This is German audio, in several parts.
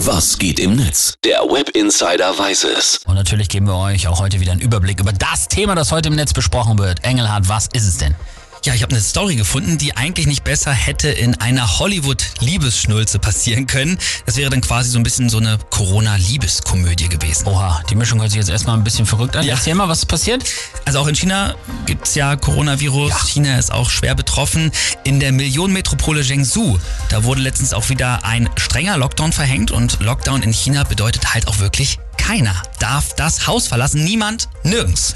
Was geht im Netz? Der Web Insider weiß es. Und natürlich geben wir euch auch heute wieder einen Überblick über das Thema, das heute im Netz besprochen wird. Engelhardt, was ist es denn? Ja, ich habe eine Story gefunden, die eigentlich nicht besser hätte in einer Hollywood-Liebesschnulze passieren können. Das wäre dann quasi so ein bisschen so eine Corona-Liebeskomödie gewesen. Oha, die Mischung hört sich jetzt erstmal ein bisschen verrückt an. Ja. Erzähl mal, was ist passiert? Also auch in China gibt's ja Coronavirus. Ja. China ist auch schwer betroffen. In der Millionenmetropole Zhengzhou, da wurde letztens auch wieder ein strenger Lockdown verhängt. Und Lockdown in China bedeutet halt auch wirklich, keiner darf das Haus verlassen. Niemand, nirgends.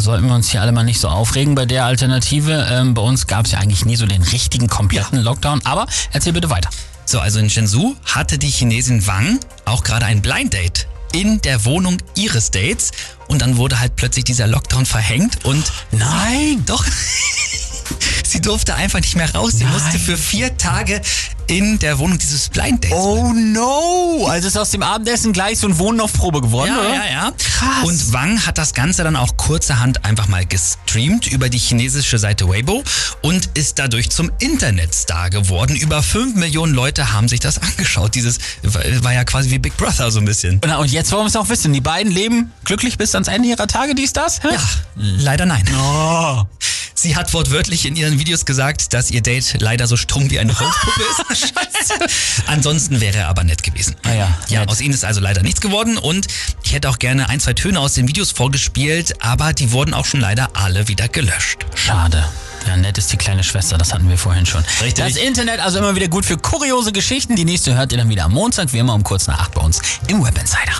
Sollten wir uns hier alle mal nicht so aufregen bei der Alternative. Ähm, bei uns gab es ja eigentlich nie so den richtigen, kompletten Lockdown. Aber erzähl bitte weiter. So, also in Shenzhou hatte die Chinesin Wang auch gerade ein Blind Date in der Wohnung ihres Dates und dann wurde halt plötzlich dieser Lockdown verhängt und Nein! doch, sie durfte einfach nicht mehr raus. Sie Nein. musste für vier Tage in der Wohnung dieses Blind Dates. Oh no! Also ist aus dem Abendessen gleich so ein Wohnen auf Probe geworden, Ja, oder? ja, ja. Krass. Und Wang hat das Ganze dann auch kurzerhand einfach mal gestreamt über die chinesische Seite Weibo und ist dadurch zum Internetstar geworden. Über 5 Millionen Leute haben sich das angeschaut. Dieses war ja quasi wie Big Brother so ein bisschen. Na, und jetzt wollen wir es auch wissen. Die beiden leben glücklich bis ans Ende ihrer Tage, die ist das? Hä? Ja, leider nein. Oh. Sie hat wortwörtlich in ihren Videos gesagt, dass ihr Date leider so stumm wie eine Holzpuppe ist. Ansonsten wäre er aber nett gewesen. Ah ja, Ja, nett. aus ihnen ist also leider nichts geworden und ich hätte auch gerne ein, zwei Töne aus den Videos vorgespielt, aber die wurden auch schon leider alle wieder gelöscht. Schade. Ja, nett ist die kleine Schwester, das hatten wir vorhin schon. Richtig. Das Internet also immer wieder gut für kuriose Geschichten. Die nächste hört ihr dann wieder am Montag, wie immer um kurz nach acht bei uns im Web Insider.